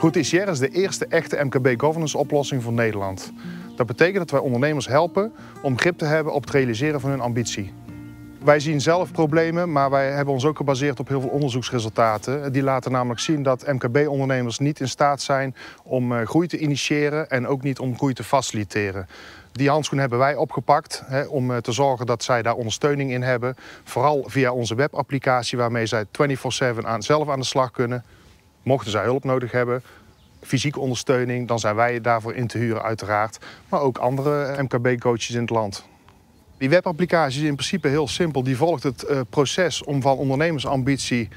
Route ICR is de eerste echte MKB-governance oplossing voor Nederland. Dat betekent dat wij ondernemers helpen om grip te hebben op het realiseren van hun ambitie. Wij zien zelf problemen, maar wij hebben ons ook gebaseerd op heel veel onderzoeksresultaten. Die laten namelijk zien dat MKB-ondernemers niet in staat zijn om eh, groei te initiëren en ook niet om groei te faciliteren. Die handschoen hebben wij opgepakt hè, om eh, te zorgen dat zij daar ondersteuning in hebben. Vooral via onze webapplicatie waarmee zij 24-7 aan, zelf aan de slag kunnen. Mochten zij hulp nodig hebben, fysieke ondersteuning, dan zijn wij daarvoor in te huren uiteraard. Maar ook andere MKB-coaches in het land. Die webapplicatie is in principe heel simpel. Die volgt het uh, proces om van ondernemersambitie,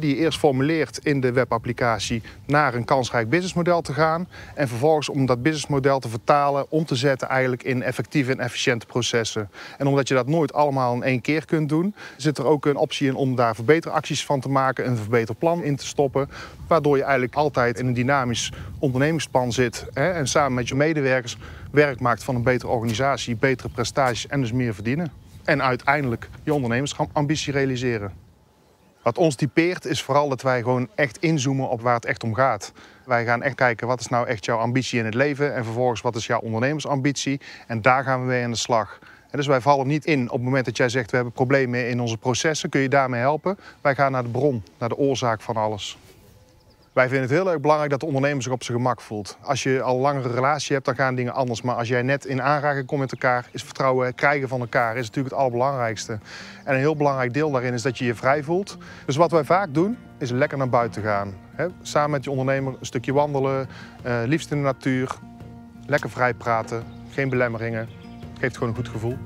die je eerst formuleert in de webapplicatie, naar een kansrijk businessmodel te gaan. En vervolgens om dat businessmodel te vertalen, om te zetten eigenlijk in effectieve en efficiënte processen. En omdat je dat nooit allemaal in één keer kunt doen, zit er ook een optie in om daar verbeteracties van te maken, een verbeterplan in te stoppen. Waardoor je eigenlijk altijd in een dynamisch ondernemingsplan zit en samen met je medewerkers werk maakt van een betere organisatie, betere prestaties en dus meer verdienen. En uiteindelijk je ondernemersambitie realiseren. Wat ons typeert is vooral dat wij gewoon echt inzoomen op waar het echt om gaat. Wij gaan echt kijken wat is nou echt jouw ambitie in het leven en vervolgens wat is jouw ondernemersambitie. En daar gaan we mee aan de slag. Dus wij vallen niet in op het moment dat jij zegt we hebben problemen in onze processen, kun je daarmee helpen. Wij gaan naar de bron, naar de oorzaak van alles. Wij vinden het heel erg belangrijk dat de ondernemer zich op zijn gemak voelt. Als je al langere relatie hebt, dan gaan dingen anders. Maar als jij net in aanraking komt met elkaar, is vertrouwen krijgen van elkaar is natuurlijk het allerbelangrijkste. En een heel belangrijk deel daarin is dat je je vrij voelt. Dus wat wij vaak doen, is lekker naar buiten gaan. samen met je ondernemer een stukje wandelen, uh, liefst in de natuur. Lekker vrij praten, geen belemmeringen. Geeft gewoon een goed gevoel.